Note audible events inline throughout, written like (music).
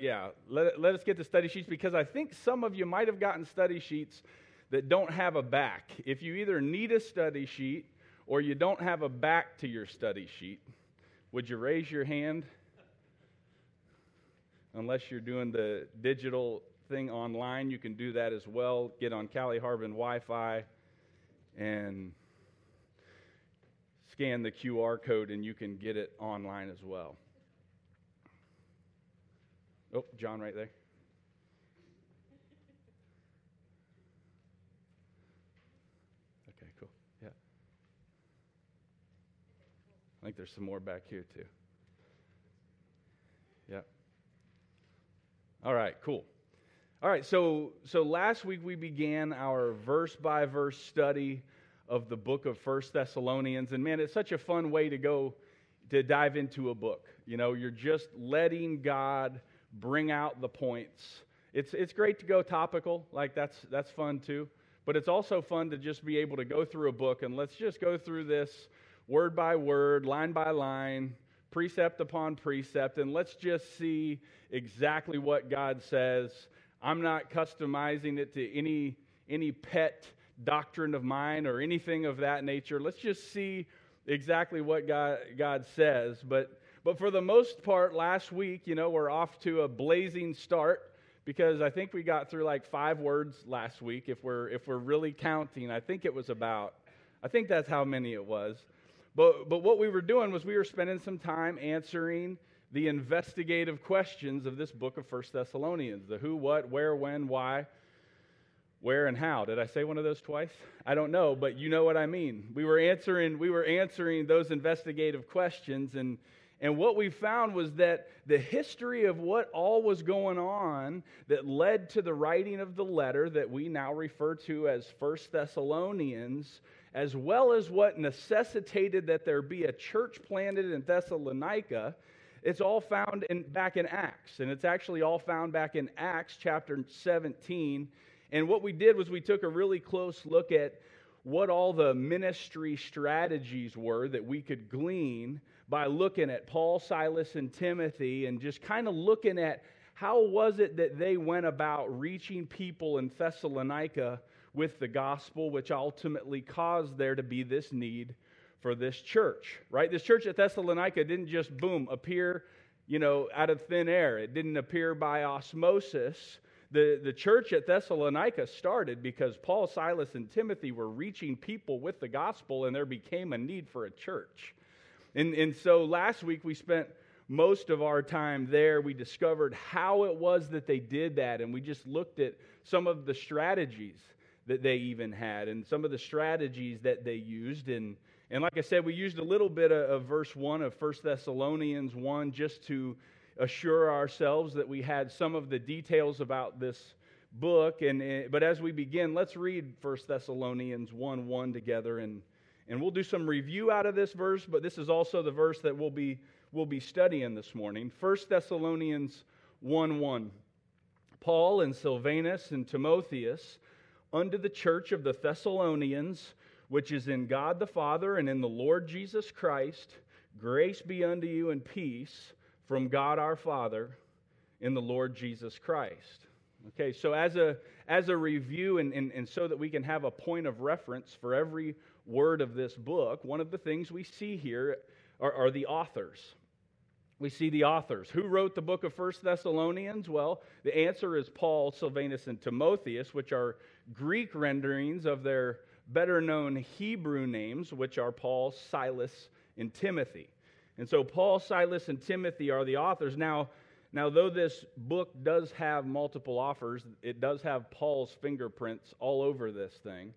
yeah, let, let us get the study sheets because I think some of you might have gotten study sheets that don't have a back. If you either need a study sheet or you don't have a back to your study sheet, would you raise your hand? Unless you're doing the digital thing online, you can do that as well. Get on Cali Harbin Wi Fi and scan the QR code, and you can get it online as well. Oh, John, right there. Okay, cool. Yeah. I think there's some more back here, too. Yeah. All right, cool. All right, so so last week we began our verse by verse study of the book of First Thessalonians and man, it's such a fun way to go to dive into a book. You know, you're just letting God bring out the points. It's, it's great to go topical, like that's, that's fun too. But it's also fun to just be able to go through a book and let's just go through this word by word, line by line, precept upon precept, and let's just see exactly what God says. I'm not customizing it to any, any pet doctrine of mine or anything of that nature. Let's just see exactly what God, God says. But but for the most part, last week, you know, we're off to a blazing start because I think we got through like five words last week. If we're if we're really counting, I think it was about. I think that's how many it was. But but what we were doing was we were spending some time answering the investigative questions of this book of First Thessalonians: the who, what, where, when, why where and how did i say one of those twice i don't know but you know what i mean we were answering we were answering those investigative questions and and what we found was that the history of what all was going on that led to the writing of the letter that we now refer to as First Thessalonians, as well as what necessitated that there be a church planted in Thessalonica, it's all found in, back in Acts. And it's actually all found back in Acts chapter 17. And what we did was we took a really close look at what all the ministry strategies were that we could glean by looking at Paul, Silas, and Timothy and just kind of looking at how was it that they went about reaching people in Thessalonica with the gospel, which ultimately caused there to be this need for this church, right? This church at Thessalonica didn't just, boom, appear, you know, out of thin air. It didn't appear by osmosis. The, the church at Thessalonica started because Paul, Silas, and Timothy were reaching people with the gospel, and there became a need for a church. And, and so last week we spent most of our time there. We discovered how it was that they did that, and we just looked at some of the strategies that they even had and some of the strategies that they used. And, and like I said, we used a little bit of, of verse 1 of 1 Thessalonians 1 just to assure ourselves that we had some of the details about this book. And, eh, but as we begin, let's read 1 Thessalonians 1 1 together and and we'll do some review out of this verse, but this is also the verse that we'll be, we'll be studying this morning. 1 Thessalonians 1 1. Paul and Silvanus and Timotheus, unto the church of the Thessalonians, which is in God the Father and in the Lord Jesus Christ, grace be unto you and peace from God our Father in the Lord Jesus Christ. Okay, so as a, as a review and, and, and so that we can have a point of reference for every word of this book, one of the things we see here are, are the authors. We see the authors. Who wrote the book of First Thessalonians? Well, the answer is Paul, Silvanus, and Timotheus, which are Greek renderings of their better known Hebrew names, which are Paul, Silas, and Timothy. And so Paul, Silas, and Timothy are the authors. Now, now, though this book does have multiple authors, it does have Paul's fingerprints all over this thing.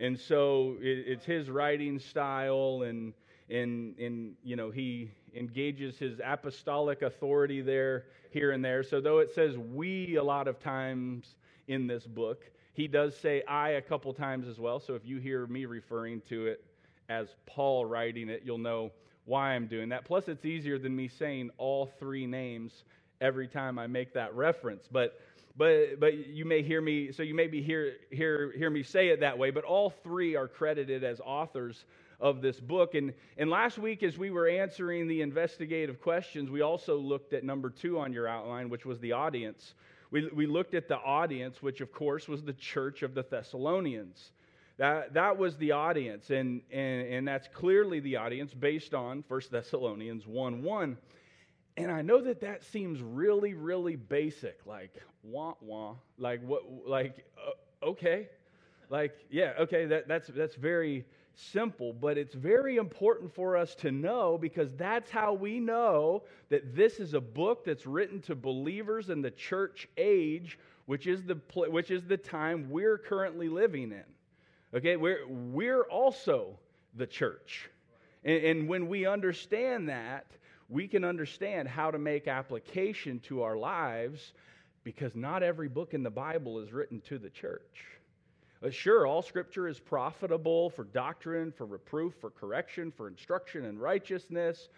And so it, it's his writing style, and, and, and, you know, he engages his apostolic authority there, here and there. So though it says we a lot of times in this book, he does say I a couple times as well. So if you hear me referring to it as Paul writing it, you'll know why I'm doing that. Plus, it's easier than me saying all three names every time I make that reference. But but but you may hear me so you may be hear hear hear me say it that way but all three are credited as authors of this book. And, and last week, as we were answering the investigative questions, we also looked at number two on your outline, which was the audience. We, we looked at the audience, which of course was the church of the Thessalonians. That, that was the audience, and, and, and that's clearly the audience based on 1 Thessalonians 1 1. And I know that that seems really, really basic, like wah wah, like what, like uh, okay, like yeah, okay, that, that's that's very simple, but it's very important for us to know because that's how we know that this is a book that's written to believers in the church age, which is the which is the time we're currently living in. Okay, we're we're also the church, and, and when we understand that we can understand how to make application to our lives because not every book in the Bible is written to the church. Uh, sure, all scripture is profitable for doctrine, for reproof, for correction, for instruction in righteousness.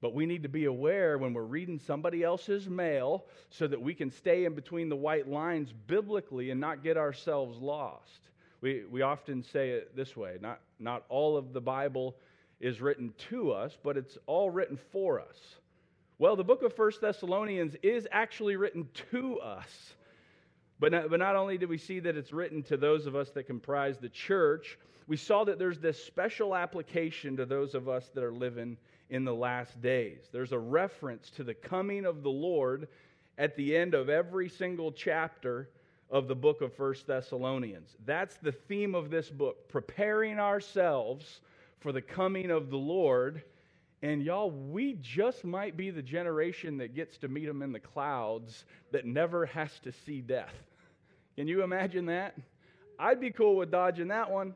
But we need to be aware when we're reading somebody else's mail so that we can stay in between the white lines biblically and not get ourselves lost. We, we often say it this way not, not all of the Bible is written to us, but it's all written for us. Well, the book of First Thessalonians is actually written to us. But not, but not only do we see that it's written to those of us that comprise the church, we saw that there's this special application to those of us that are living in the last days. There's a reference to the coming of the Lord at the end of every single chapter of the book of First Thessalonians. That's the theme of this book, preparing ourselves for the coming of the Lord. And y'all, we just might be the generation that gets to meet him in the clouds that never has to see death. Can you imagine that? I'd be cool with dodging that one.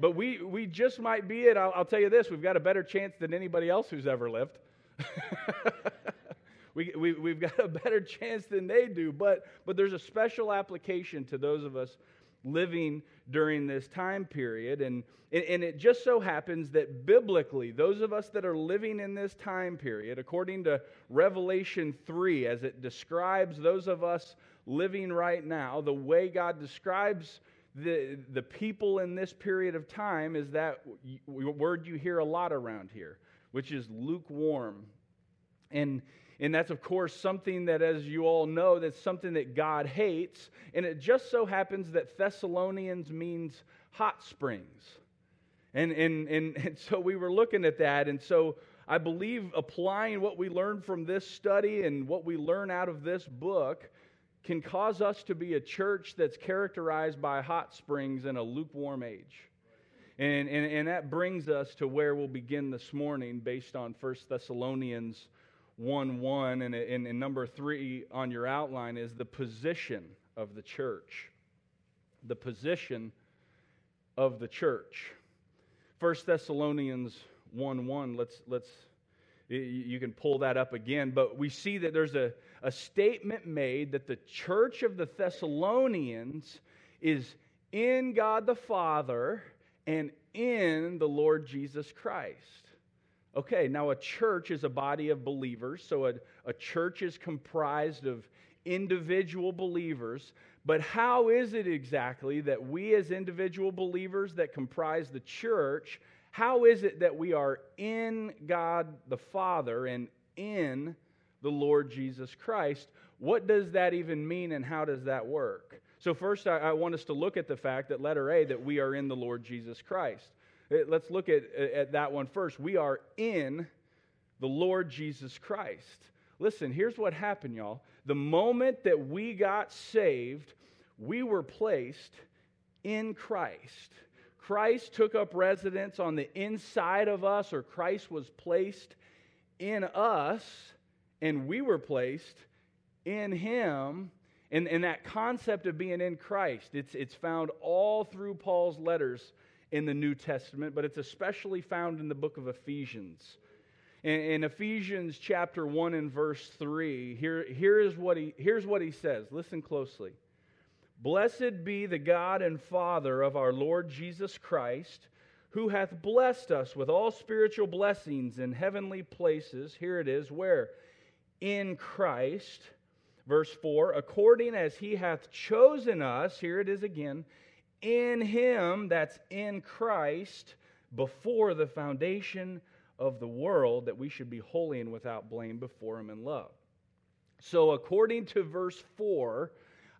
But we, we just might be it. I'll, I'll tell you this we've got a better chance than anybody else who's ever lived. (laughs) we, we, we've got a better chance than they do. But, but there's a special application to those of us living during this time period. And, and it just so happens that biblically, those of us that are living in this time period, according to Revelation 3, as it describes those of us living right now, the way God describes the, the people in this period of time is that word you hear a lot around here, which is lukewarm. And and that's, of course, something that, as you all know, that's something that God hates. And it just so happens that Thessalonians means hot springs. And, and, and, (laughs) and so we were looking at that. And so I believe applying what we learned from this study and what we learn out of this book can cause us to be a church that's characterized by hot springs in a lukewarm age. And, and, and that brings us to where we'll begin this morning based on 1 Thessalonians 1 1. And, and, number three on your outline is the position of the church. The position of the church. 1 Thessalonians 1 1. Let's, let's, you can pull that up again. But we see that there's a, a statement made that the church of the Thessalonians is in God the Father and in the Lord Jesus Christ. Okay, now a church is a body of believers, so a, a church is comprised of individual believers. But how is it exactly that we, as individual believers that comprise the church, how is it that we are in God the Father and in the Lord Jesus Christ? What does that even mean and how does that work? So, first, I, I want us to look at the fact that, letter A, that we are in the Lord Jesus Christ. Uh, let's look at, uh, at that one first. We are in the Lord Jesus Christ. Listen, here's what happened, y'all. The moment that we got saved, we were placed in Christ. Christ took up residence on the inside of us, or Christ was placed in us, and we were placed in Him. And, and that concept of being in Christ, it's, it's found all through Paul's letters in the New Testament, but it's especially found in the book of Ephesians. In, in Ephesians chapter 1 and verse 3, here, here is what he, here's what he says. Listen closely. Blessed be the God and Father of our Lord Jesus Christ, who hath blessed us with all spiritual blessings in heavenly places. Here it is, where? In Christ. Verse 4 According as he hath chosen us, here it is again, in him, that's in Christ, before the foundation of the world that we should be holy and without blame before Him in love. So, according to verse 4,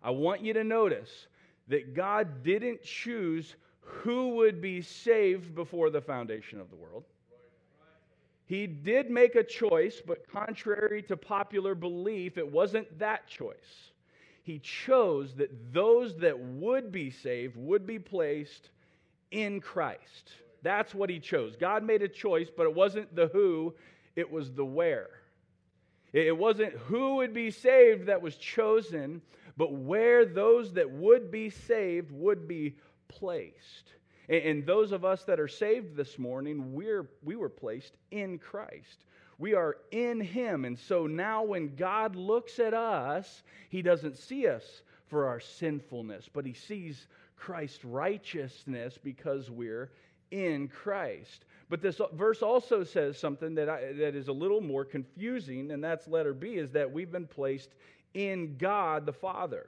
I want you to notice that God didn't choose who would be saved before the foundation of the world. He did make a choice, but contrary to popular belief, it wasn't that choice. He chose that those that would be saved would be placed in Christ. That's what he chose. God made a choice, but it wasn't the who, it was the where. It wasn't who would be saved that was chosen, but where those that would be saved would be placed. And those of us that are saved this morning, we're, we were placed in Christ. We are in Him. And so now when God looks at us, He doesn't see us for our sinfulness, but He sees Christ's righteousness because we're in Christ. But this verse also says something that, I, that is a little more confusing, and that's letter B, is that we've been placed in God the Father.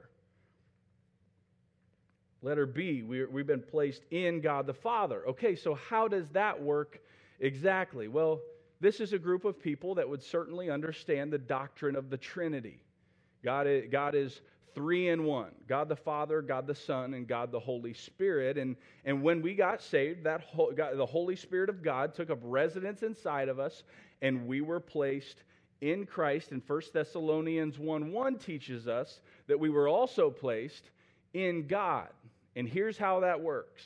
Letter B, we, we've been placed in God the Father. Okay, so how does that work exactly? Well, this is a group of people that would certainly understand the doctrine of the Trinity. God is, God is three in one God the Father, God the Son, and God the Holy Spirit. And, and when we got saved, that God, the Holy Spirit of God took up residence inside of us, and we were placed in Christ. And 1 Thessalonians 1 1 teaches us that we were also placed in God. And here's how that works.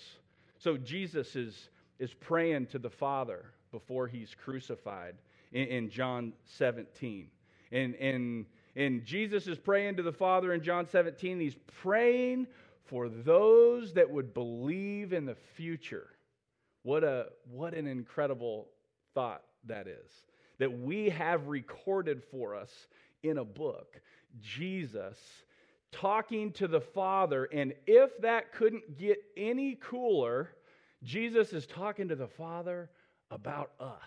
So Jesus is, is praying to the Father before he's crucified in, in John 17. And, and, and Jesus is praying to the Father in John 17. He's praying for those that would believe in the future. What, a, what an incredible thought that is. That we have recorded for us in a book Jesus talking to the Father. And if that couldn't get any cooler, Jesus is talking to the Father about us.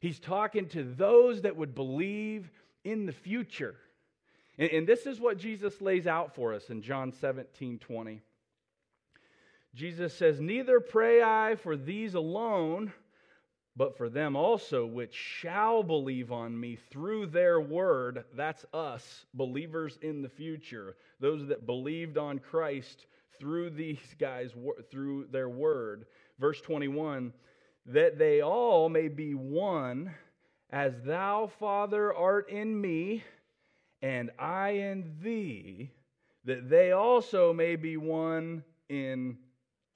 He's talking to those that would believe in the future. And, and, this is what Jesus lays out for us in John 17 20. Jesus says, Neither pray I for these alone but for them also which shall believe on me through their word. That's us, believers in the future, those that believed on Christ through these guys, through their word. Verse 21 that they all may be one, as thou, Father, art in me, and I in thee, that they also may be one in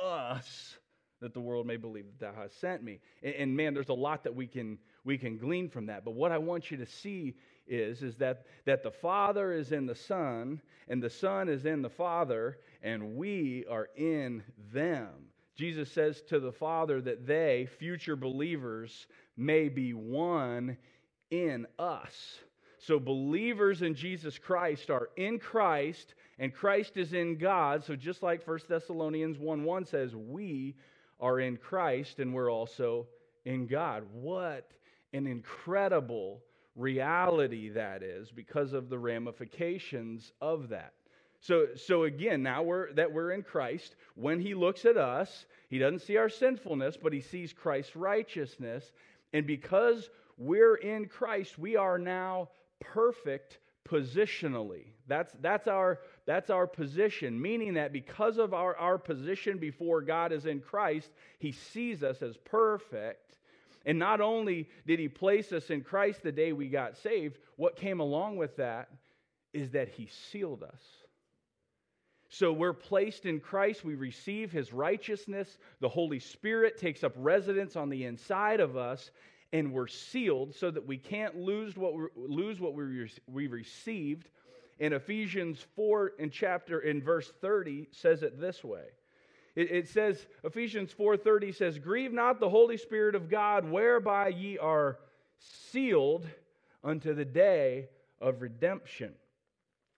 us that the world may believe that thou hast sent me. And, and, man, there's a lot that we can we can glean from that. But what I want you to see is, is that, that the Father is in the Son, and the Son is in the Father, and we are in them. Jesus says to the Father that they, future believers, may be one in us. So, believers in Jesus Christ are in Christ, and Christ is in God. So, just like 1 Thessalonians 1 1 says, we are in Christ and we're also in God. What an incredible reality that is because of the ramifications of that. So, so again, now we're, that we're in Christ, when he looks at us, he doesn't see our sinfulness, but he sees Christ's righteousness. And because we're in Christ, we are now perfect positionally. That's, that's, our, that's our position, meaning that because of our, our position before God is in Christ, He sees us as perfect. And not only did He place us in Christ the day we got saved, what came along with that is that He sealed us. So we're placed in Christ. We receive his righteousness. The Holy Spirit takes up residence on the inside of us, and we're sealed so that we can't lose what, we lose what we, we received. In Ephesians 4 in chapter in verse 30 says it this way. It, it says, Ephesians 4:30 says, Grieve not the Holy Spirit of God, whereby ye are sealed unto the day of redemption.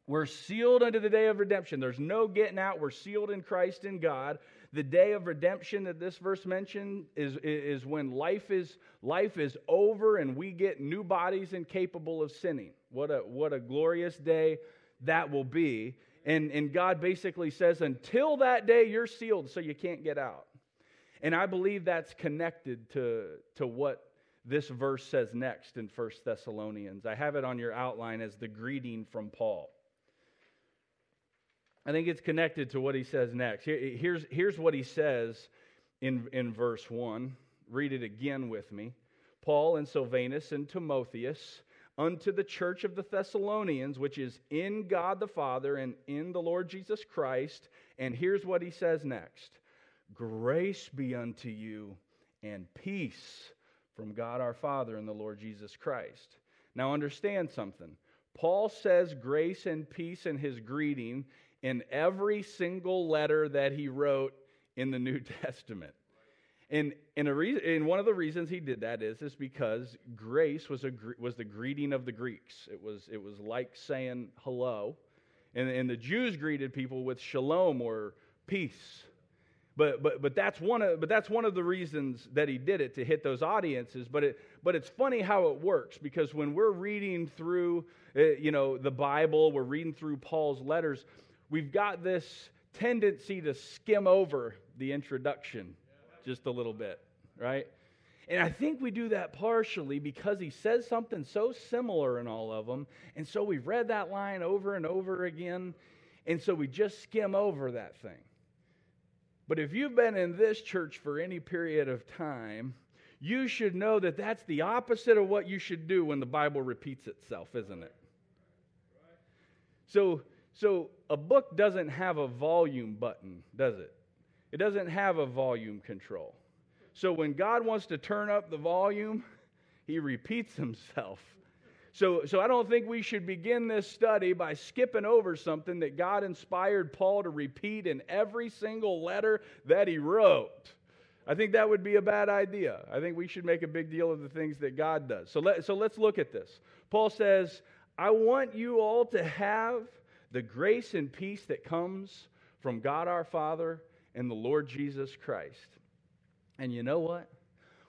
We're sealed unto the day of redemption. There's no getting out. We're sealed in Christ in God. The day of redemption that this verse mentioned is, is when life is, life is over and we get new bodies incapable of sinning. What a, what a glorious day that will be. And, and God basically says, until that day, you're sealed, so you can't get out. And I believe that's connected to, to what this verse says next in 1 Thessalonians. I have it on your outline as the greeting from Paul. I think it's connected to what he says next. Here's, here's what he says in, in verse 1. Read it again with me. Paul and Silvanus and Timotheus unto the church of the Thessalonians, which is in God the Father and in the Lord Jesus Christ. And here's what he says next Grace be unto you and peace from God our Father and the Lord Jesus Christ. Now, understand something. Paul says grace and peace in his greeting in every single letter that he wrote in the New (laughs) Testament. And, and, a reason, and one of the reasons he did that is, is because grace was, a, was the greeting of the Greeks. It was, it was like saying hello. And, and the Jews greeted people with shalom or peace. But, but, but, that's one of, but that's one of the reasons that he did it to hit those audiences. But, it, but it's funny how it works because when we're reading through uh, you know, the Bible, we're reading through Paul's letters, we've got this tendency to skim over the introduction just a little bit, right? And I think we do that partially because he says something so similar in all of them. And so we've read that line over and over again. And so we just skim over that thing. But if you've been in this church for any period of time, you should know that that's the opposite of what you should do when the Bible repeats itself, isn't it? So, so a book doesn't have a volume button, does it? It doesn't have a volume control. So when God wants to turn up the volume, (laughs) he repeats himself. So, so I don't think we should begin this study by skipping over something that God inspired Paul to repeat in every single letter that he wrote. I think that would be a bad idea. I think we should make a big deal of the things that God does. So, let, so let's look at this. Paul says, I want you all to have the grace and peace that comes from God our Father and the Lord Jesus Christ. And you know what?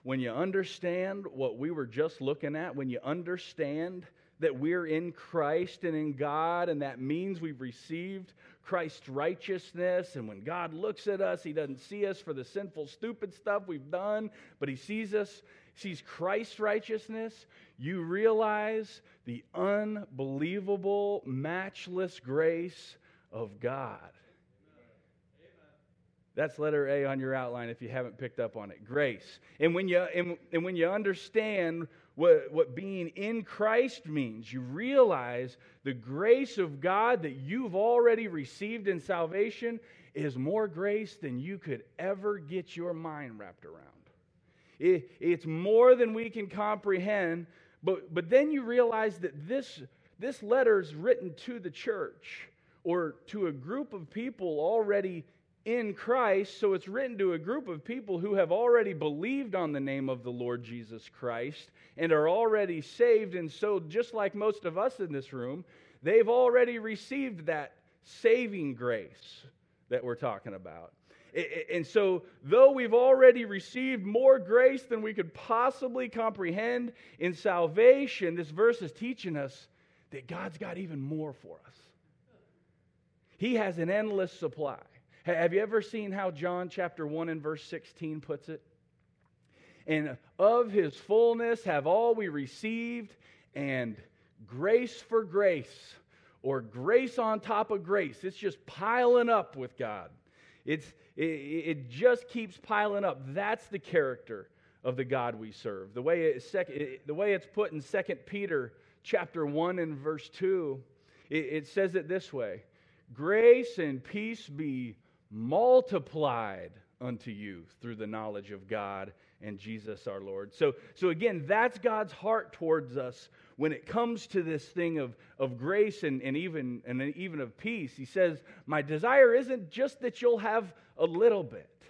when you understand what we were just looking at, when you understand that we're in Christ and in God, and that means we've received Christ's righteousness. And when God looks at us, He doesn't see us for the sinful, stupid stuff we've done, but He sees us, sees Christ's righteousness. You realize the unbelievable, matchless grace of God. That's letter A on your outline if you haven't picked up on it. Grace. And when you, and, and when you understand what, what being in Christ means, you realize the grace of God that you've already received in salvation is more grace than you could ever get your mind wrapped around. It, it's more than we can comprehend, but, but then you realize that this, this letter is written to the church or to a group of people already in Christ. So it's written to a group of people who have already believed on the name of the Lord Jesus Christ and are already saved. And so, just like most of us in this room, they've already received that saving grace that we're talking about. And so, though we've already received more grace than we could possibly comprehend in salvation, this verse is teaching us that God's got even more for us. He has an endless supply. Have you ever seen how John chapter 1 and verse 16 puts it? And of his fullness have all we received, and grace for grace, or grace on top of grace. It's just piling up with God. It's, it, it just keeps piling up. That's the character of the God we serve. The way, it, the way it's put in 2 Peter chapter 1 and verse 2, it, it says it this way Grace and peace be multiplied unto you through the knowledge of God and Jesus our Lord. So, so again, that's God's heart towards us when it comes to this thing of, of grace and, and, even, and even of peace. He says, My desire isn't just that you'll have a little bit,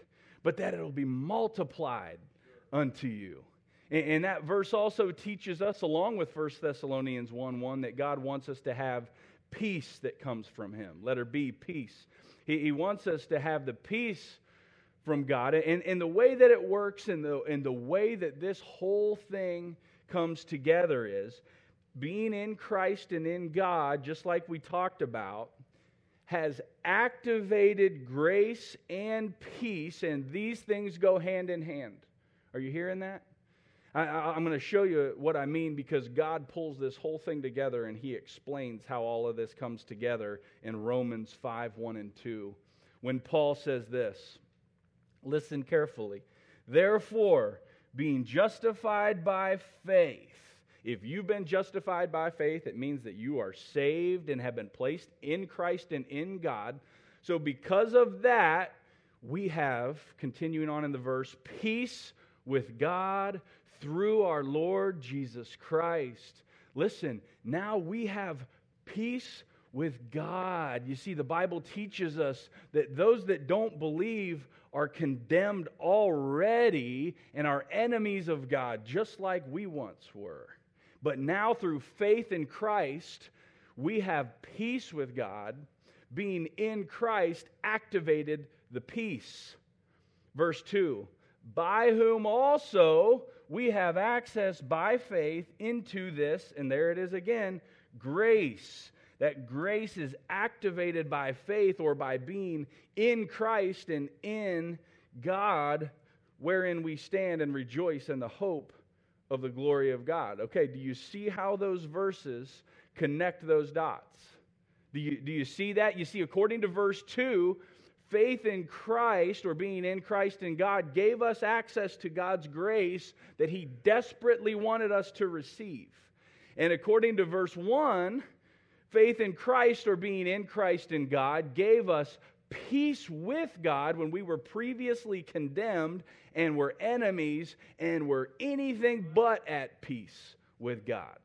but that it'll be multiplied unto you. And, and that verse also teaches us, along with 1 Thessalonians 1 1, that God wants us to have peace that comes from Him. Letter B, peace. He, he wants us to have the peace from God. And, and the way that it works and the, and the way that this whole thing comes together is being in Christ and in God, just like we talked about, has activated grace and peace, and these things go hand in hand. Are you hearing that? I, am going to show you what I mean because God pulls this whole thing together and He explains how all of this comes together in Romans 5 1 and 2. When Paul says this, listen carefully. Therefore, being justified by faith, if you've been justified by faith, it means that you are saved and have been placed in Christ and in God. So, because of that, we have, continuing on in the verse, peace with God through our Lord Jesus Christ. Listen, now we have peace with God. You see, the Bible teaches us that those that don't believe are condemned already and are enemies of God, just like we once were. But now, through faith in Christ, we have peace with God. Being in Christ activated the peace. Verse 2 By whom also we have access by faith into this, and there it is again, grace. That grace is activated by faith or by being in Christ and in God, wherein we stand and rejoice in the hope of the glory of God. Okay, do you see how those verses connect those dots? Do you, do you see that? You see, according to verse 2, faith in Christ or being in Christ and God gave us access to God's grace that He desperately wanted us to receive. And according to verse 1, faith in Christ or being in Christ and God gave us peace with God when we were previously condemned and were enemies and were anything but at peace with God.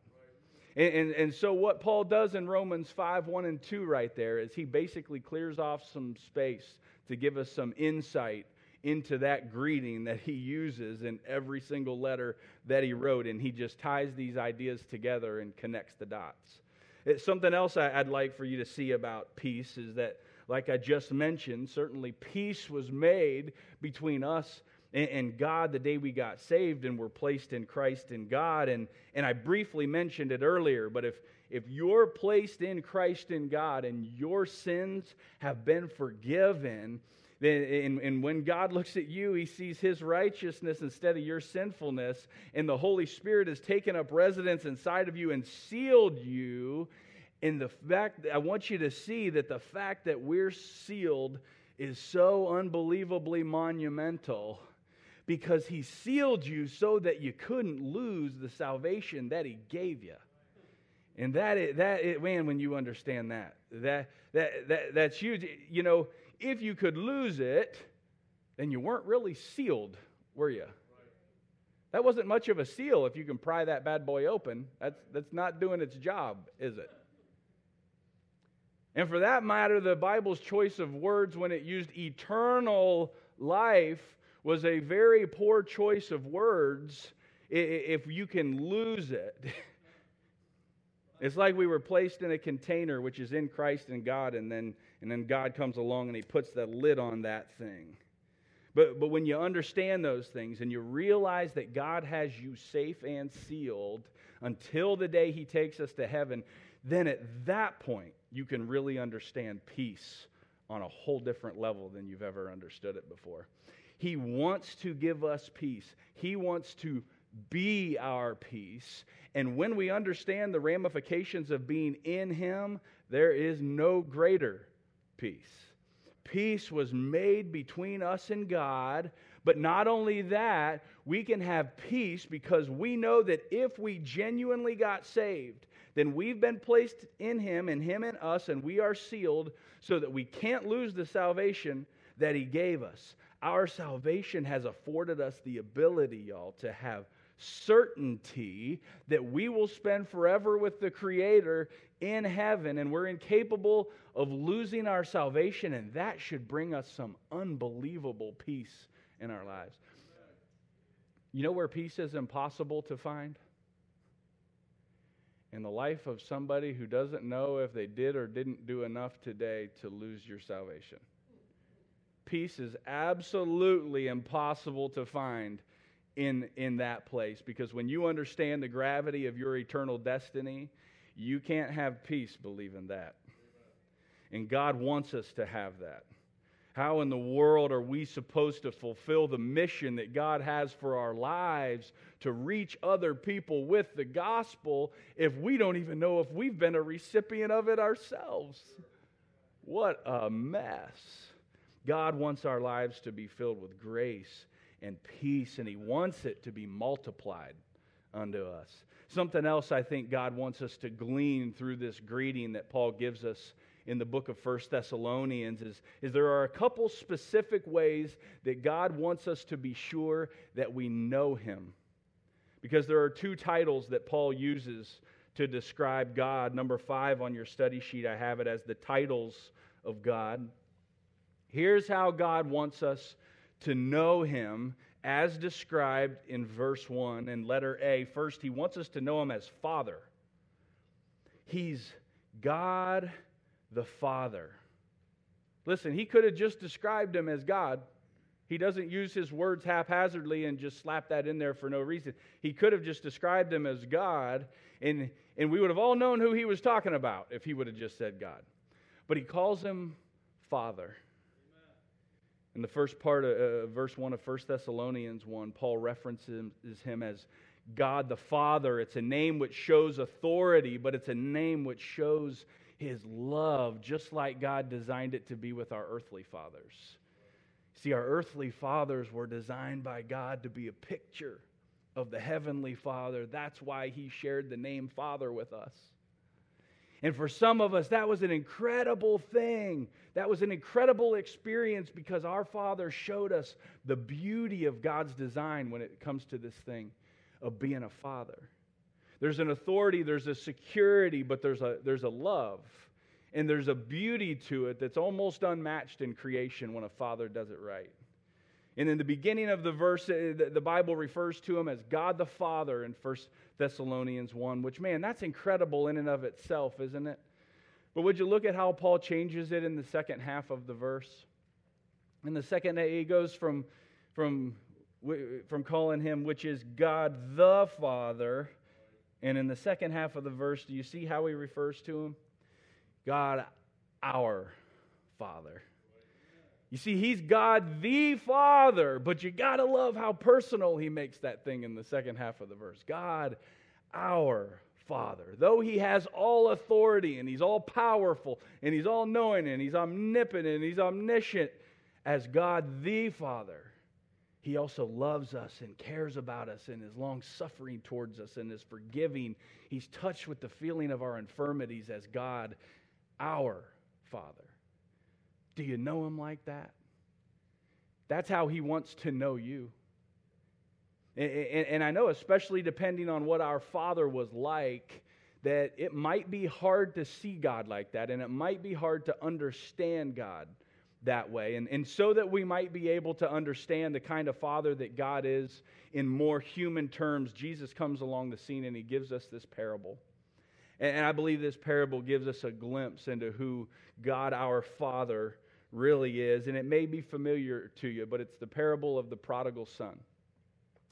And, and, and, so, what Paul does in Romans 5 1 and 2 right there is he basically clears off some space to give us some insight into that greeting that he uses in every single letter that he wrote. And he just ties these ideas together and connects the dots. It's something else I'd like for you to see about peace is that, like I just mentioned, certainly peace was made between us and, God the day we got saved and were placed in Christ and God. And, and I briefly mentioned it earlier, but if, if you're placed in Christ and God and your sins have been forgiven, then, and, and when God looks at you, he sees his righteousness instead of your sinfulness, and the Holy Spirit has taken up residence inside of you and sealed you. And the fact, I want you to see that the fact that we're sealed is so unbelievably monumental because he sealed you so that you couldn't lose the salvation that he gave you. And that, is, that is, man, when you understand that, that, that, that, that's huge. You know, if you could lose it, then you weren't really sealed, were you? That wasn't much of a seal if you can pry that bad boy open. That's, that's not doing its job, is it? And for that matter, the Bible's choice of words when it used eternal life was a very poor choice of words if you can lose it. (laughs) It's like we were placed in a container which is in Christ and God, and then, and then God comes along and He puts the lid on that thing. But, but when you understand those things and you realize that God has you safe and sealed until the day He takes us to heaven, then at that point you can really understand peace on a whole different level than you've ever understood it before. He wants to give us peace. He wants to be our peace. And when we understand the ramifications of being in Him, there is no greater peace. Peace was made between us and God. But not only that, we can have peace because we know that if we genuinely got saved, then we've been placed in Him and Him in us, and we are sealed so that we can't lose the salvation that He gave us. Our salvation has afforded us the ability, y'all, to have certainty that we will spend forever with the Creator in heaven, and we're incapable of losing our salvation, and that should bring us some unbelievable peace in our lives. You know where peace is impossible to find? In the life of somebody who doesn't know if they did or didn't do enough today to lose your salvation peace is absolutely impossible to find in, in that place because when you understand the gravity of your eternal destiny, you can't have peace believing that. And God wants us to have that. How in the world are we supposed to fulfill the mission that God has for our lives to reach other people with the gospel if we don't even know if we've been a recipient of it ourselves? What a mess. God wants our lives to be filled with grace and peace, and He wants it to be multiplied unto us. Something else I think God wants us to glean through this greeting that Paul gives us in the book of First Thessalonians is, is there are a couple specific ways that God wants us to be sure that we know Him. Because there are two titles that Paul uses to describe God. Number five on your study sheet, I have it as the titles of God. Here's how God wants us to know Him as described in verse 1 and letter A. First, He wants us to know Him as Father. He's God the Father. Listen, He could have just described Him as God. He doesn't use his words haphazardly and just slap that in there for no reason. He could have just described him as God, and, and we would have all known who he was talking about if he would have just said God. But he calls him Father. In the first part of uh, verse 1 of 1 Thessalonians 1, Paul references him as God the Father. It's a name which shows authority, but it's a name which shows his love, just like God designed it to be with our earthly fathers. See, our earthly fathers were designed by God to be a picture of the heavenly Father. That's why he shared the name Father with us. And for some of us, that was an incredible thing. That was an incredible experience because our Father showed us the beauty of God's design when it comes to this thing of being a father. There's an authority, there's a security, but there's a, there's a love. And there's a beauty to it that's almost unmatched in creation when a father does it right. And in the beginning of the verse, uh, the Bible refers to him as God the Father in 1 Thessalonians 1, which, man, that's incredible in and of itself, isn't it? But would you look at how Paul changes it in the second half of the verse? In the second, he goes from, from, from calling him, which is God the Father. And in the second half of the verse, do you see how he refers to him? God our Father. You see, he's God the Father, but you got to love how personal he makes that thing in the second half of the verse. God, our Father. Though he has all authority and he's all powerful and he's all knowing and he's omnipotent and he's omniscient, as God the Father, he also loves us and cares about us and is long suffering towards us and is forgiving. He's touched with the feeling of our infirmities as God, our Father. Do you know him like that? That's how he wants to know you. And, I know, especially depending on what our father was like, that it might be hard to see God like that, and it might be hard to understand God that way. And, and so that we might be able to understand the kind of father that God is in more human terms, Jesus comes along the scene and he gives us this parable. And, and I believe this parable gives us a glimpse into who God our Father really is. And it may be familiar to you, but it's the parable of the prodigal son.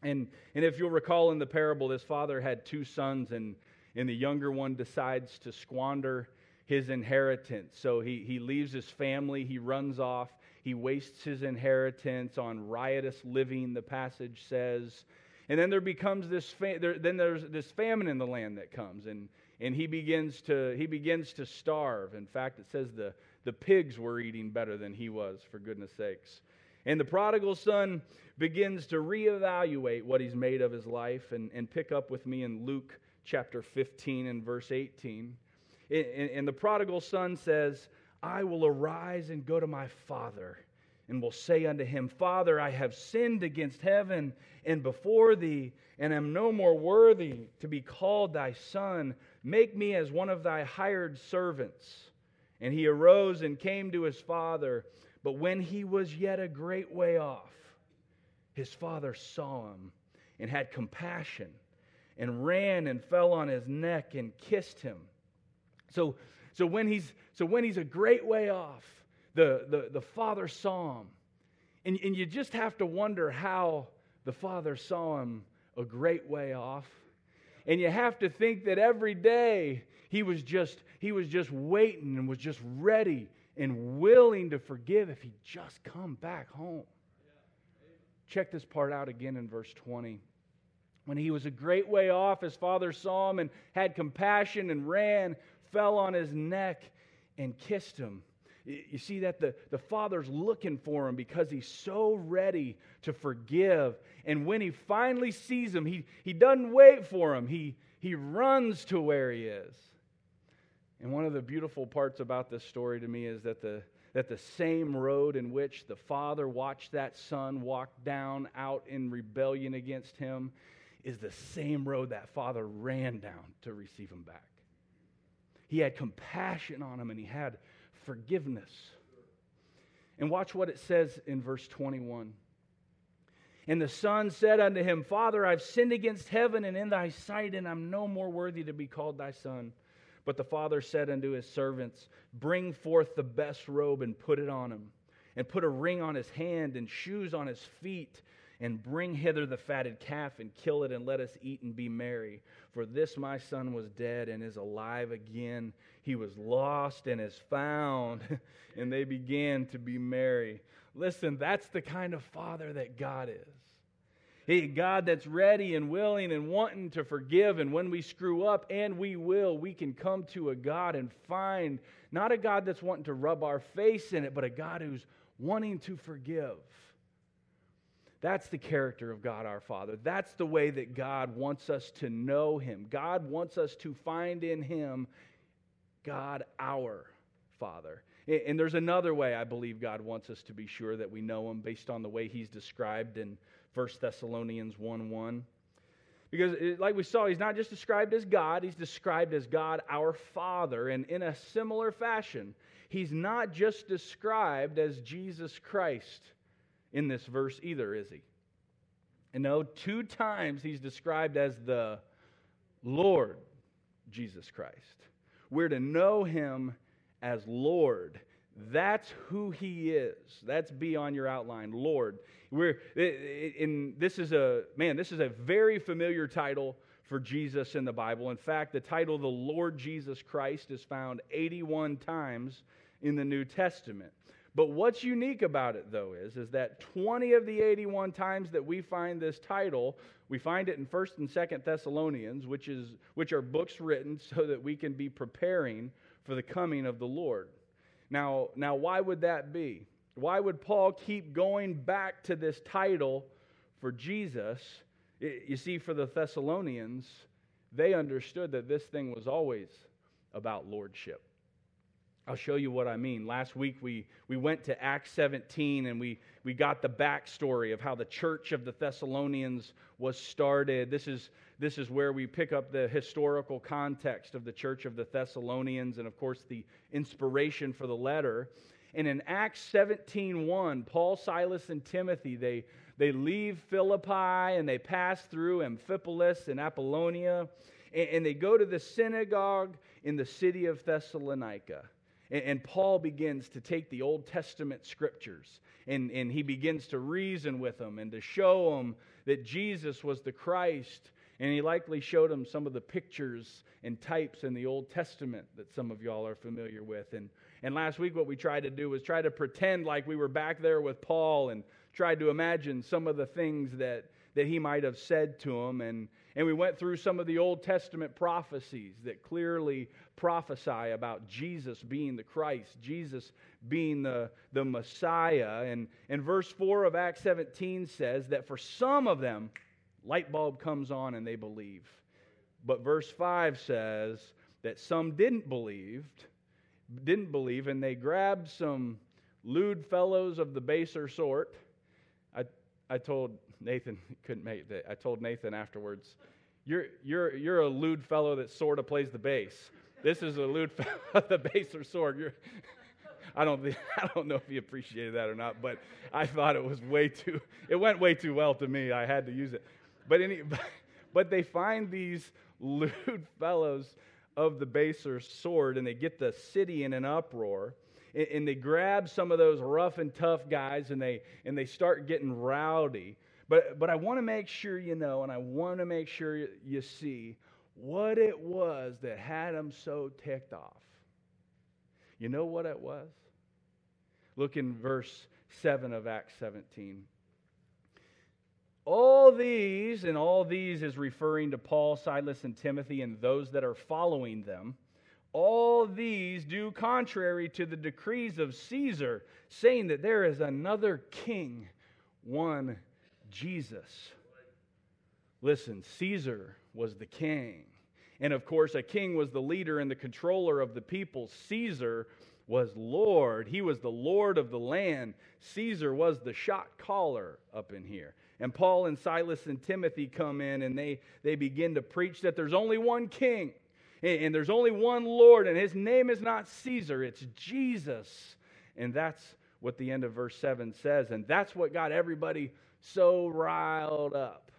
And, and if you'll recall in the parable, this father had two sons, and, and the younger one decides to squander his inheritance. So he, he leaves his family, he runs off, he wastes his inheritance on riotous living, the passage says. And then there becomes this, there, then there's this famine in the land that comes, and, and he begins to, he begins to starve. In fact, it says the, the pigs were eating better than he was, for goodness sakes. And the prodigal son begins to reevaluate what he's made of his life and, and pick up with me in Luke chapter 15 and verse 18. And, and the prodigal son says, I will arise and go to my father and will say unto him, Father, I have sinned against heaven and before thee, and am no more worthy to be called thy son. Make me as one of thy hired servants. And he arose and came to his father. But when he was yet a great way off, his father saw him and had compassion and ran and fell on his neck and kissed him. So, so, when, he's, so when he's a great way off, the, the, the father saw him. And, and you just have to wonder how the father saw him a great way off. And you have to think that every day he was just he was just waiting and was just ready and willing to forgive if he'd just come back home. Check this part out again in verse 20. When he was a great way off, his father saw him and had compassion and ran, fell on his neck, and kissed him. You see that the, the father's looking for him because he's so ready to forgive. And when he finally sees him, he, he doesn't wait for him, he, he runs to where he is. And one of the beautiful parts about this story to me is that the, that the same road in which the father watched that son walk down out in rebellion against him is the same road that father ran down to receive him back. He had compassion on him and he had forgiveness. And watch what it says in verse 21. And the son said unto him, Father, I've sinned against heaven and in thy sight, and I'm no more worthy to be called thy son. But the father said unto his servants, Bring forth the best robe and put it on him, and put a ring on his hand and shoes on his feet, and bring hither the fatted calf and kill it, and let us eat and be merry. For this my son was dead and is alive again. He was lost and is found. (laughs) and they began to be merry. Listen, that's the kind of father that God is. A God that's ready and willing and wanting to forgive. And when we screw up, and we will, we can come to a God and find not a God that's wanting to rub our face in it, but a God who's wanting to forgive. That's the character of God our Father. That's the way that God wants us to know Him. God wants us to find in Him God our Father. And there's another way I believe God wants us to be sure that we know Him based on the way He's described in 1 Thessalonians 1 1. Because, like we saw, he's not just described as God, he's described as God our Father. And in a similar fashion, he's not just described as Jesus Christ in this verse either, is he? And no, two times he's described as the Lord Jesus Christ. We're to know him as Lord. That's who he is. That's be on your outline, Lord. We're in this is a man, this is a very familiar title for Jesus in the Bible. In fact, the title the Lord Jesus Christ is found 81 times in the New Testament. But what's unique about it though is is that 20 of the 81 times that we find this title, we find it in 1st and 2nd Thessalonians, which is which are books written so that we can be preparing for the coming of the Lord. Now, now why would that be? Why would Paul keep going back to this title for Jesus? You see, for the Thessalonians, they understood that this thing was always about lordship. I'll show you what I mean. Last week we, we went to Acts 17 and we, we got the backstory of how the church of the Thessalonians was started. This is, this is where we pick up the historical context of the church of the Thessalonians and, of course, the inspiration for the letter. And in Acts 17:1, Paul, Silas, and Timothy, they, they leave Philippi and they pass through Amphipolis and Apollonia, and, and they go to the synagogue in the city of Thessalonica. And, Paul begins to take the Old Testament scriptures and, and he begins to reason with them and to show them that Jesus was the Christ. And he likely showed them some of the pictures and types in the Old Testament that some of y'all are familiar with. And and last week, what we tried to do was try to pretend like we were back there with Paul and tried to imagine some of the things that, that he might have said to him. And, and we went through some of the Old Testament prophecies that clearly prophesy about Jesus being the Christ, Jesus being the, the Messiah. And, and verse 4 of Acts 17 says that for some of them, light bulb comes on and they believe. But verse 5 says that some didn't believe didn't believe, and they grabbed some lewd fellows of the baser sort. I, I told Nathan, (laughs) couldn't make that. I told Nathan afterwards, you're, you're, you're a lewd fellow that sort of plays the bass. This is a lewd (laughs) fellow the baser sort. You're, (laughs) I don't, I don't know if he appreciated that or not, but I thought it was way too, it went way too well to me. I had to use it. But, any, but they find these lewd fellows of the baser sword and they get the city in an uproar and, and they grab some of those rough and tough guys and they and they start getting rowdy but but i want to make sure you know and i want to make sure you see what it was that had them so ticked off. You know what it was? Look in verse 7 of Acts 17. All these, and all these is referring to Paul, Silas, and Timothy, and those that are following them. All these do contrary to the decrees of Caesar, saying that there is another king, one Jesus. Listen, Caesar was the king. And of course, a king was the leader and the controller of the people. Caesar was Lord. He was the Lord of the land. Caesar was the shot caller up in here. And Paul and Silas and Timothy come in and they, they begin to preach that there's only one king and, and there's only one Lord, and his name is not Caesar, it's Jesus. And that's what the end of verse 7 says. And that's what got everybody so riled up.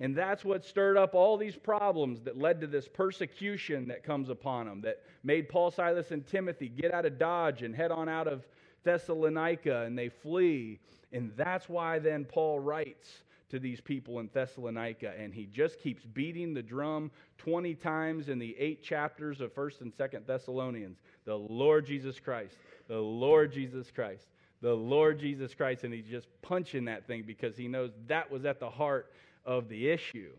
And that's what stirred up all these problems that led to this persecution that comes upon them, that made Paul, Silas, and Timothy get out of Dodge and head on out of Thessalonica, and they flee. And that's why then Paul writes to these people in Thessalonica, and he just keeps beating the drum 20 times in the eight chapters of 1st and 2nd Thessalonians. The Lord Jesus Christ, the Lord Jesus Christ, the Lord Jesus Christ, and he's just punching that thing because he knows that was at the heart of the issue.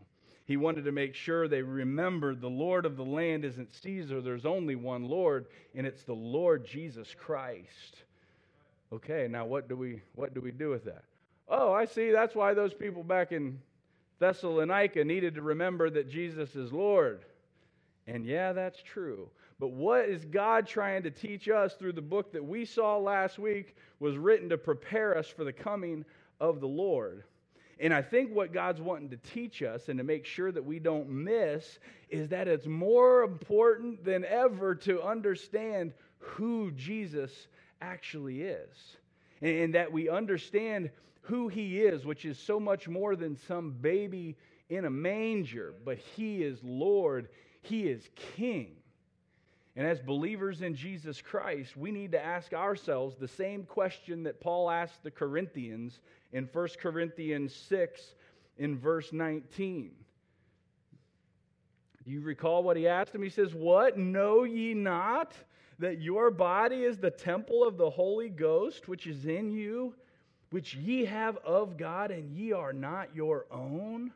He wanted to make sure they remembered the Lord of the land isn't Caesar, there's only one Lord, and it's the Lord Jesus Christ. Okay, now what do we what do we do with that? Oh, I see. That's why those people back in Thessalonica needed to remember that Jesus is Lord. And yeah, that's true. But what is God trying to teach us through the book that we saw last week was written to prepare us for the coming of the Lord? And I think what God's wanting to teach us and to make sure that we don't miss is that it's more important than ever to understand who Jesus actually is. And that we understand who he is, which is so much more than some baby in a manger, but he is Lord, he is King. And as believers in Jesus Christ, we need to ask ourselves the same question that Paul asked the Corinthians in 1 Corinthians 6 in verse 19. Do you recall what he asked him? He says, What? Know ye not that your body is the temple of the Holy Ghost, which is in you? which ye have of God, and ye are not your own,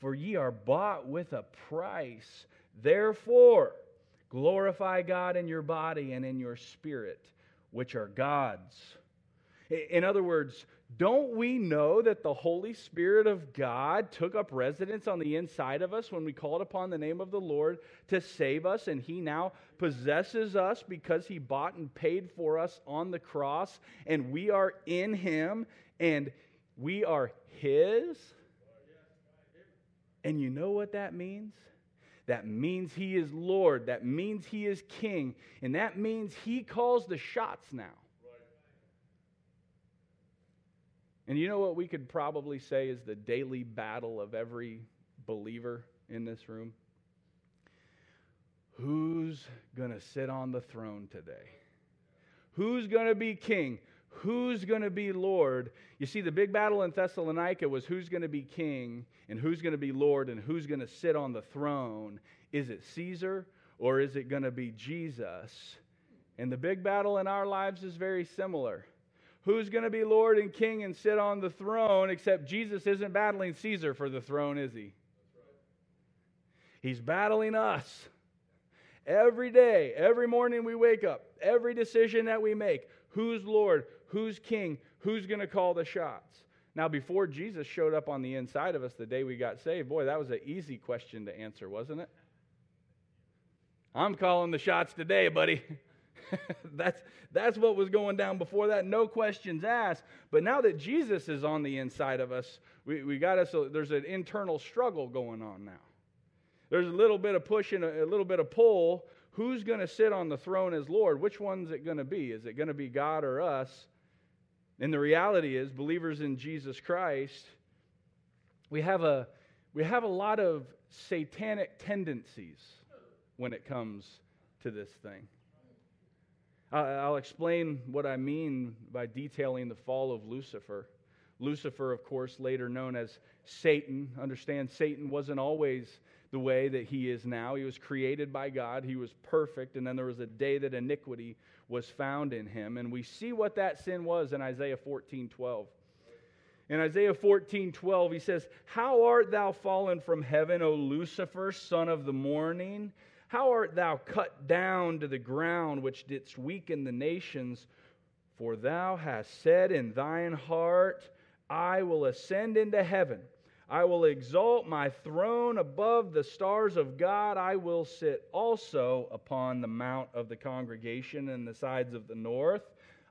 for ye are bought with a price. Therefore, glorify God in your body and in your spirit, which are God's. In other words, don't we know that the Holy Spirit of God took up residence on the inside of us when we called upon the name of the Lord to save us, and He now possesses us because He bought and paid for us on the cross, and we are in Him, and we are His? And you know what that means? That means He is Lord, that means He is King, and that means He calls the shots now. And you know what we could probably say is the daily battle of every believer in this room? Who's going to sit on the throne today? Who's going to be king? Who's going to be Lord? You see, the big battle in Thessalonica was who's going to be king and who's going to be Lord and who's going to sit on the throne. Is it Caesar or is it going to be Jesus? And the big battle in our lives is very similar who's going to be Lord and King and sit on the throne, except Jesus isn't battling Caesar for the throne, is he? He's battling us. Every day, every morning we wake up, every decision that we make who's Lord, who's King, who's going to call the shots? Now, before Jesus showed up on the inside of us the day we got saved, boy, that was an easy question to answer, wasn't it? I'm calling the shots today, buddy. (laughs) that's, that's what was going down before that, no questions asked. But now that Jesus is on the inside of us, we, we got us, a, there's an internal struggle going on now. There's a little bit of push and a, a little bit of pull. Who's going to sit on the throne as Lord? Which one's it going to be? Is it going to be God or us? And the reality is, believers in Jesus Christ, we have a, we have a lot of satanic tendencies when it comes to this thing. I'll explain what I mean by detailing the fall of Lucifer. Lucifer, of course, later known as Satan. Understand, Satan wasn't always the way that he is now. He was created by God, he was perfect, and then there was a day that iniquity was found in him. And we see what that sin was in Isaiah 14 12. In Isaiah 14 12, he says, How art thou fallen from heaven, O Lucifer, son of the morning? How art thou cut down to the ground, which didst weaken the nations? For thou hast said in thine heart, I will ascend into heaven. I will exalt my throne above the stars of God. I will sit also upon the mount of the congregation in the sides of the north.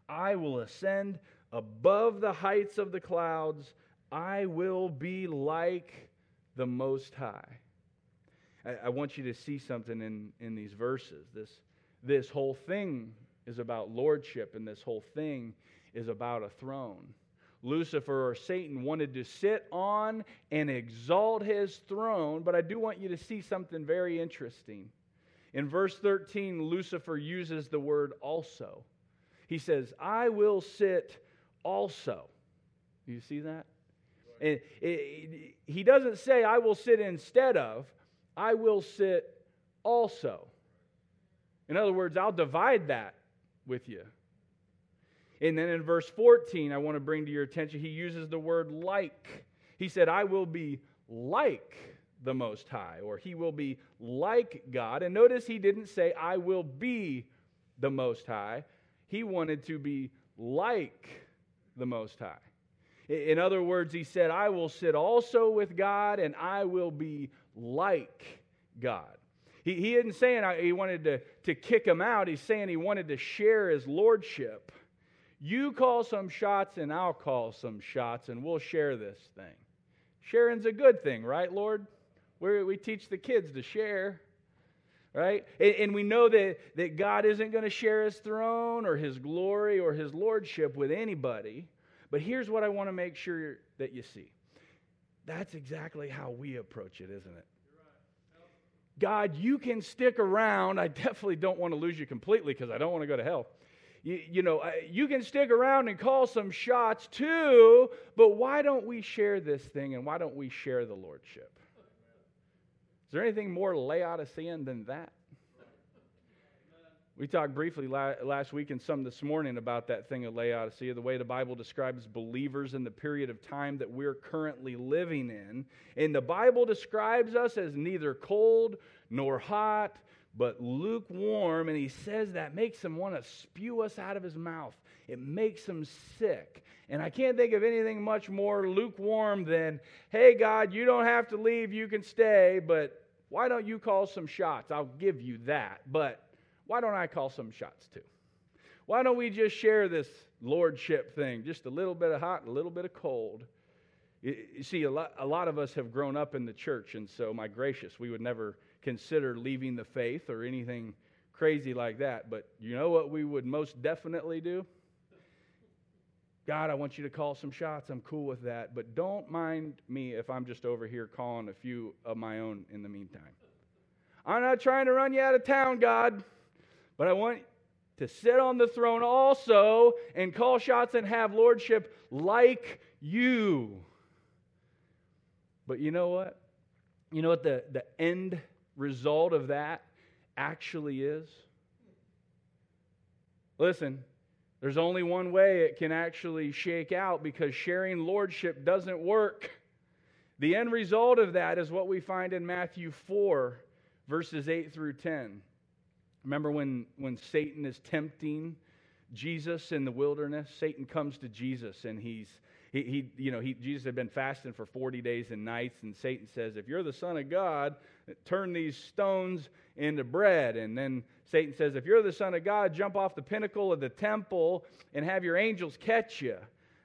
I will ascend above the heights of the clouds. I will be like the Most High. I, I want you to see something in, in these verses. This, this whole thing is about lordship, and this whole thing is about a throne. Lucifer or Satan wanted to sit on and exalt his throne, but I do want you to see something very interesting. In verse 13, Lucifer uses the word also. He says, I will sit also. You see that? And it, it, he doesn't say, I will sit instead of, I will sit also. In other words, I'll divide that with you. And then in verse 14, I want to bring to your attention, he uses the word like. He said, I will be like the Most High, or he will be like God. And notice he didn't say, I will be the Most High. He wanted to be like the Most High. In other words, he said, I will sit also with God and I will be like God. He, he isn't saying he wanted to, to kick him out, he's saying he wanted to share his lordship. You call some shots, and I'll call some shots, and we'll share this thing. Sharing's a good thing, right, Lord? we we teach the kids to share, right? And, and we know that, that God isn't going to share his throne or his glory or his lordship with anybody. But here's what I want to make sure that you see that's exactly how we approach it, isn't it? God, you can stick around. I definitely don't want to lose you completely because I don't want to go to hell you, you know, you can stick around and call some shots too, but why don't we share this thing and why don't we share the Lordship? Is there anything more Laodicean than that? We talked briefly last week and some this morning about that thing of Laodicea, the way the Bible describes believers in the period of time that we're currently living in. And the Bible describes us as neither cold nor hot, but lukewarm, and he says that makes him want to spew us out of his mouth. It makes him sick. And I can't think of anything much more lukewarm than, hey, God, you don't have to leave, you can stay, but why don't you call some shots? I'll give you that. But why don't I call some shots too? Why don't we just share this lordship thing? Just a little bit of hot, a little bit of cold. You see, a lot, a lot of us have grown up in the church, and so, my gracious, we would never consider leaving the faith or anything crazy like that. But you know what we would most definitely do? God, I want you to call some shots. I'm cool with that. But don't mind me if I'm just over here calling a few of my own in the meantime. I'm not trying to run you out of town, God, but I want to sit on the throne also and call shots and have lordship like you. But you know what? You know what the, the end result of that actually is? Listen, there's only one way it can actually shake out because sharing lordship doesn't work. The end result of that is what we find in Matthew 4, verses 8 through 10. Remember when, when Satan is tempting Jesus in the wilderness? Satan comes to Jesus and he's he, he, you know, he, Jesus had been fasting for 40 days and nights, and Satan says, If you're the Son of God, turn these stones into bread. And then Satan says, If you're the Son of God, jump off the pinnacle of the temple and have your angels catch you.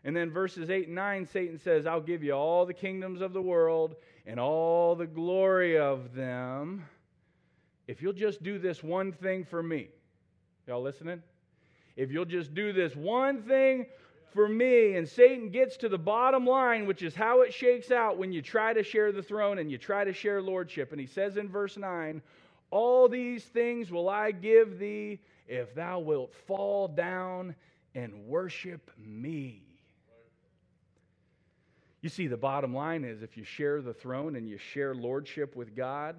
And then verses 8 and 9, Satan says, I'll give you all the kingdoms of the world and all the glory of them if you'll just do this one thing for me. Y'all listening? If you'll just do this one thing for me. And Satan gets to the bottom line, which is how it shakes out when you try to share the throne and you try to share lordship. And he says in verse 9, All these things will I give thee if thou wilt fall down and worship me. You see, the bottom line is if you share the throne and you share lordship with God,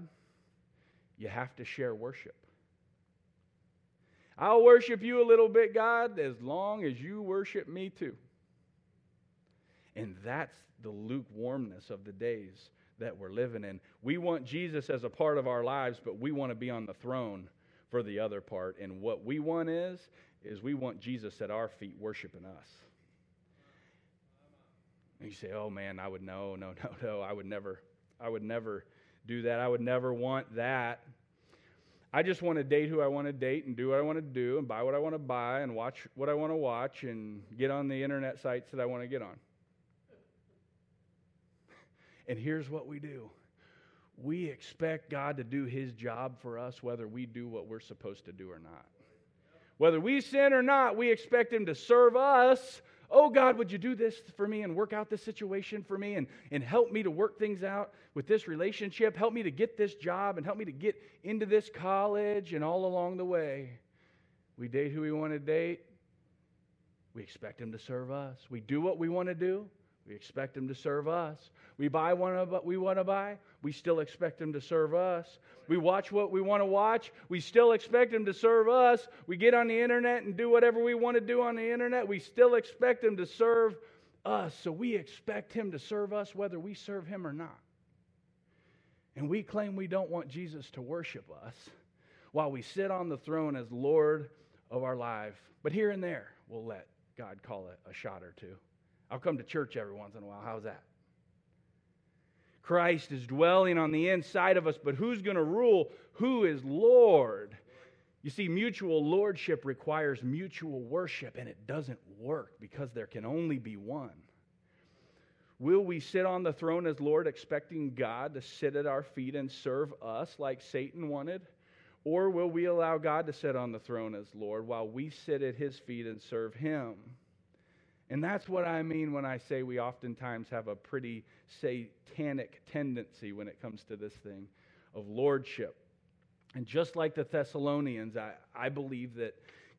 you have to share worship. I'll worship you a little bit, God, as long as you worship me too. And that's the lukewarmness of the days that we're living in. We want Jesus as a part of our lives, but we want to be on the throne for the other part. And what we want is, is we want Jesus at our feet worshiping us. And you say, oh man, I would no, no, (laughs) no, no. I would never, I would never do that. I would never want that. I just want to date who I want to date and do what I want to do and buy what I want to buy and watch what I want to watch and get on the internet sites that I want to get on. (laughs) And here's what we do we expect God to do his job for us, whether we do what we're supposed to do or not. Whether we sin or not, we expect him to serve us. Oh, God, would you do this for me and work out this situation for me and, and help me to work things out with this relationship? Help me to get this job and help me to get into this college and all along the way. We date who we want to date. We expect him to serve us. We do what we want to do. We expect him to serve us. We buy what we want to buy. We still expect him to serve us. We watch what we want to watch. We still expect him to serve us. We get on the internet and do whatever we want to do on the internet. We still expect him to serve us. So we expect him to serve us whether we serve him or not. And we claim we don't want Jesus to worship us while we sit on the throne as Lord of our life. But here and there, we'll let God call it a shot or two. I'll come to church every once in a while. How's that? Christ is dwelling on the inside of us, but who's going to rule? Who is Lord? You see, mutual lordship requires mutual worship, and it doesn't work because there can only be one. Will we sit on the throne as Lord, expecting God to sit at our feet and serve us like Satan wanted? Or will we allow God to sit on the throne as Lord while we sit at his feet and serve him? And that's what I mean when I say we oftentimes have a pretty satanic tendency when it comes to this thing of lordship. And just like the Thessalonians, I, I believe that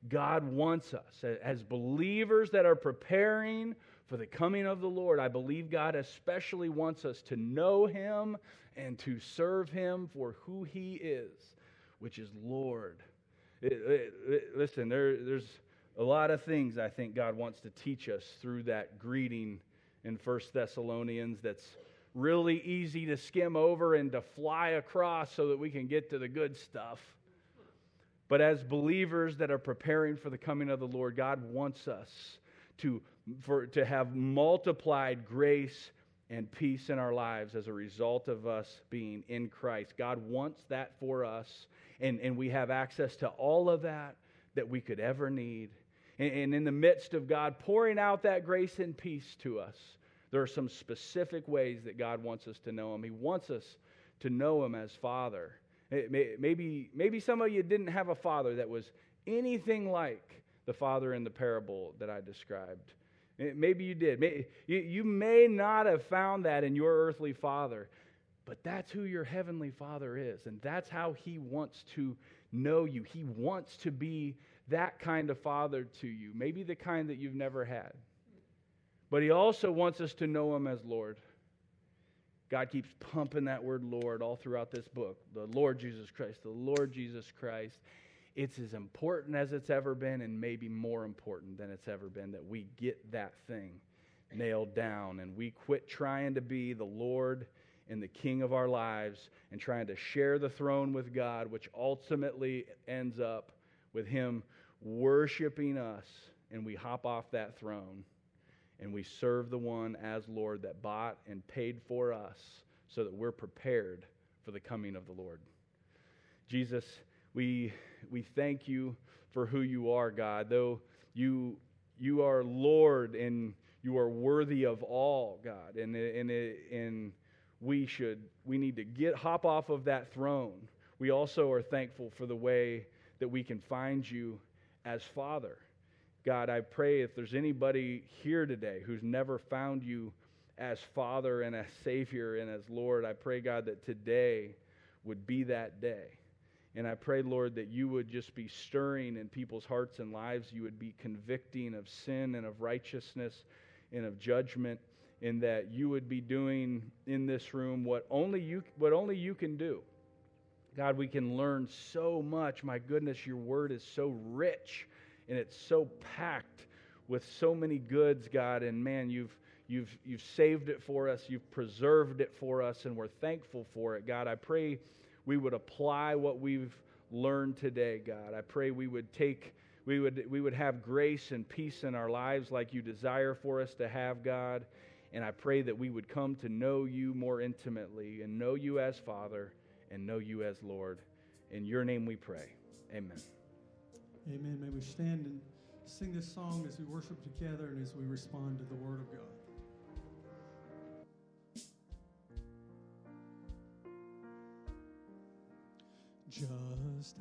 God wants us as believers that are preparing for the coming of the Lord. I believe God especially wants us to know Him and to serve Him for who He is, which is Lord. It, it, it, listen, there, there's a lot of things I think God wants to teach us through that greeting in First Thessalonians that's really easy to skim over and to fly across so that we can get to the good stuff. But as believers that are preparing for the coming of the Lord, God wants us to, for, to have multiplied grace and peace in our lives as a result of us being in Christ. God wants that for us, and, and we have access to all of that that we could ever need and in the midst of God pouring out that grace and peace to us, there are some specific ways that God wants us to know Him. He wants us to know Him as Father. Maybe, maybe some of you didn't have a father that was anything like the father in the parable that I described. Maybe you did. You may not have found that in your earthly father, but that's who your heavenly father is, and that's how he wants to know you. He wants to be that kind of father to you, maybe the kind that you've never had. But he also wants us to know him as Lord. God keeps pumping that word Lord all throughout this book. The Lord Jesus Christ, the Lord Jesus Christ. It's as important as it's ever been, and maybe more important than it's ever been, that we get that thing nailed down and we quit trying to be the Lord and the King of our lives and trying to share the throne with God, which ultimately ends up with Him worshiping us, and we hop off that throne and we serve the one as Lord that bought and paid for us so that we're prepared for the coming of the Lord. Jesus, we, we thank you for who you are, God. Though you, you are Lord and you are worthy of all, God. And, and, and we should, we need to get, hop off of that throne. We also are thankful for the way that we can find you as Father. God, I pray if there's anybody here today who's never found you as Father and as Savior and as Lord, I pray, God, that today would be that day. And I pray, Lord, that you would just be stirring in people's hearts and lives. You would be convicting of sin and of righteousness and of judgment and that you would be doing in this room what only you, what only you can do. God, we can learn so much. My goodness, your word is so rich and it's so packed with so many goods, God. And man, you've, you've, you've saved it for us, you've preserved it for us, and we're thankful for it. God, I pray we would apply what we've learned today, God. I pray we would take. We would, we would have grace and peace in our lives like you desire for us to have, God. And I pray that we would come to know you more intimately and know you as Father and know you as Lord. In your name we pray. Amen. Amen. May we stand and sing this song as we worship together and as we respond to the Word of God. Just